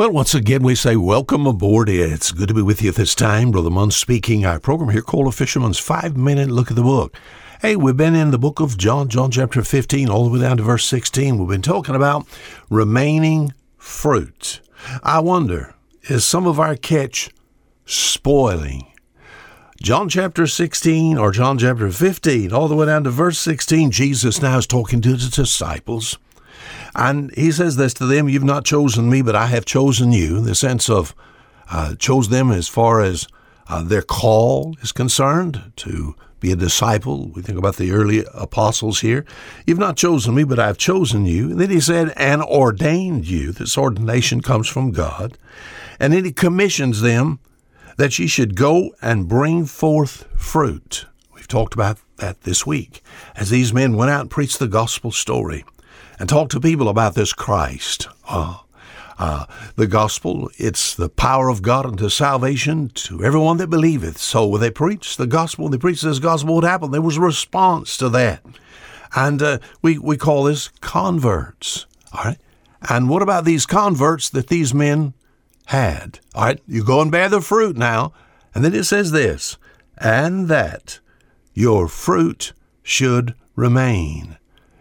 Well, once again, we say welcome aboard. It's good to be with you this time. Brother Munn speaking. Our program here called A Fisherman's Five Minute Look at the Book. Hey, we've been in the book of John, John chapter 15, all the way down to verse 16. We've been talking about remaining fruit. I wonder, is some of our catch spoiling? John chapter 16 or John chapter 15, all the way down to verse 16, Jesus now is talking to the disciples. And he says this to them You've not chosen me, but I have chosen you, the sense of uh, chose them as far as uh, their call is concerned to be a disciple. We think about the early apostles here. You've not chosen me, but I've chosen you. And then he said, and ordained you. This ordination comes from God. And then he commissions them that ye should go and bring forth fruit. We've talked about that this week as these men went out and preached the gospel story and talk to people about this Christ. Uh, uh, the gospel, it's the power of God unto salvation to everyone that believeth. So when they preach the gospel, when they preach this gospel, what happened? There was a response to that. And uh, we, we call this converts. All right. And what about these converts that these men had? All right. You go and bear the fruit now. And then it says this, and that your fruit should remain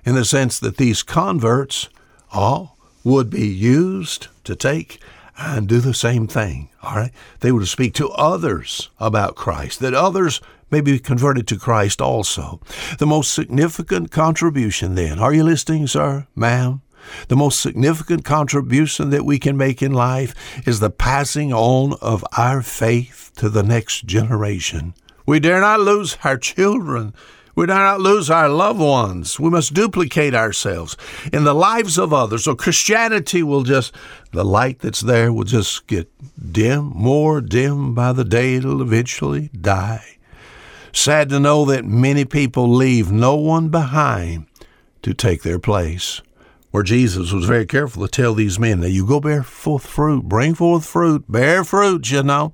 in the sense that these converts all would be used to take and do the same thing. All right? They were to speak to others about Christ, that others may be converted to Christ also. The most significant contribution, then, are you listening, sir, ma'am? The most significant contribution that we can make in life is the passing on of our faith to the next generation. We dare not lose our children we do not lose our loved ones. We must duplicate ourselves in the lives of others. So Christianity will just, the light that's there will just get dim, more dim by the day it'll eventually die. Sad to know that many people leave no one behind to take their place. Where Jesus was very careful to tell these men, that you go bear forth fruit, bring forth fruit, bear fruit, you know.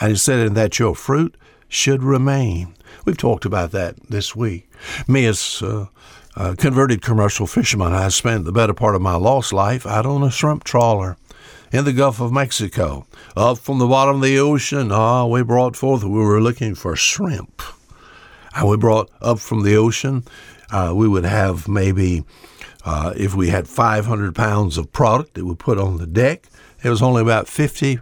And he said, and that your fruit should remain. We've talked about that this week. Me as a, a converted commercial fisherman, I spent the better part of my lost life out on a shrimp trawler in the Gulf of Mexico. Up from the bottom of the ocean, ah, we brought forth, we were looking for shrimp. And we brought up from the ocean, uh, we would have maybe, uh, if we had 500 pounds of product that we put on the deck, it was only about 50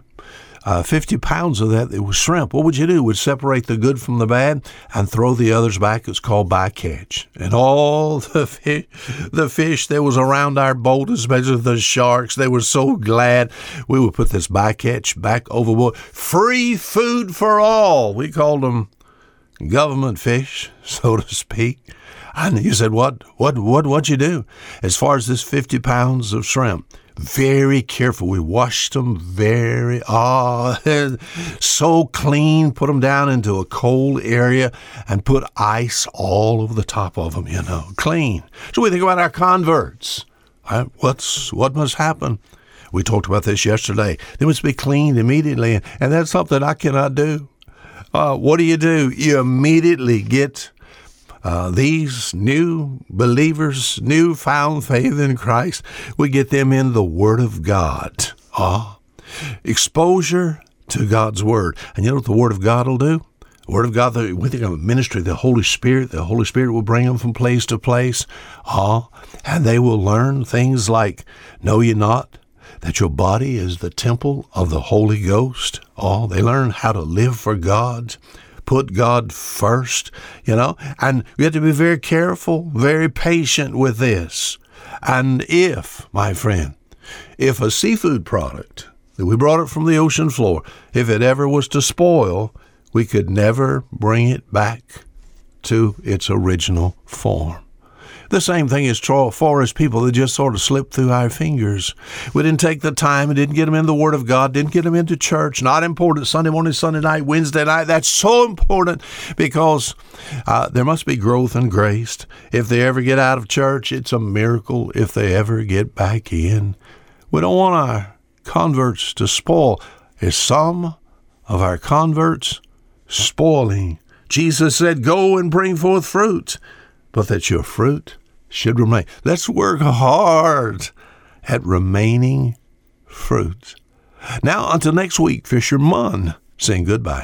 uh, 50 pounds of that, it was shrimp. What would you do? Would separate the good from the bad and throw the others back. It's called bycatch. And all the fish, the fish that was around our boat, especially the sharks, they were so glad we would put this bycatch back overboard. Free food for all. We called them government fish, so to speak. And you said, what, what, what, what'd you do? As far as this 50 pounds of shrimp, very careful. We washed them very, ah, oh, so clean. Put them down into a cold area and put ice all over the top of them, you know, clean. So we think about our converts. Right? What's, what must happen? We talked about this yesterday. They must be cleaned immediately, and that's something I cannot do. Uh, what do you do? You immediately get uh, these new believers, new found faith in Christ, we get them in the Word of God. Ah, exposure to God's Word. And you know what the Word of God will do? The Word of God, the, we think of ministry, the Holy Spirit. The Holy Spirit will bring them from place to place. Ah, and they will learn things like, know ye not that your body is the temple of the Holy Ghost? Ah, they learn how to live for God put God first, you know, and we have to be very careful, very patient with this. And if, my friend, if a seafood product that we brought it from the ocean floor, if it ever was to spoil, we could never bring it back to its original form. The same thing is true for us people that just sort of slipped through our fingers. We didn't take the time and didn't get them in the Word of God, didn't get them into church. Not important. Sunday morning, Sunday night, Wednesday night. That's so important because uh, there must be growth and grace. If they ever get out of church, it's a miracle if they ever get back in. We don't want our converts to spoil. Is some of our converts spoiling? Jesus said, Go and bring forth fruit but that your fruit should remain. Let's work hard at remaining fruit. Now, until next week, Fisher Fisherman saying goodbye.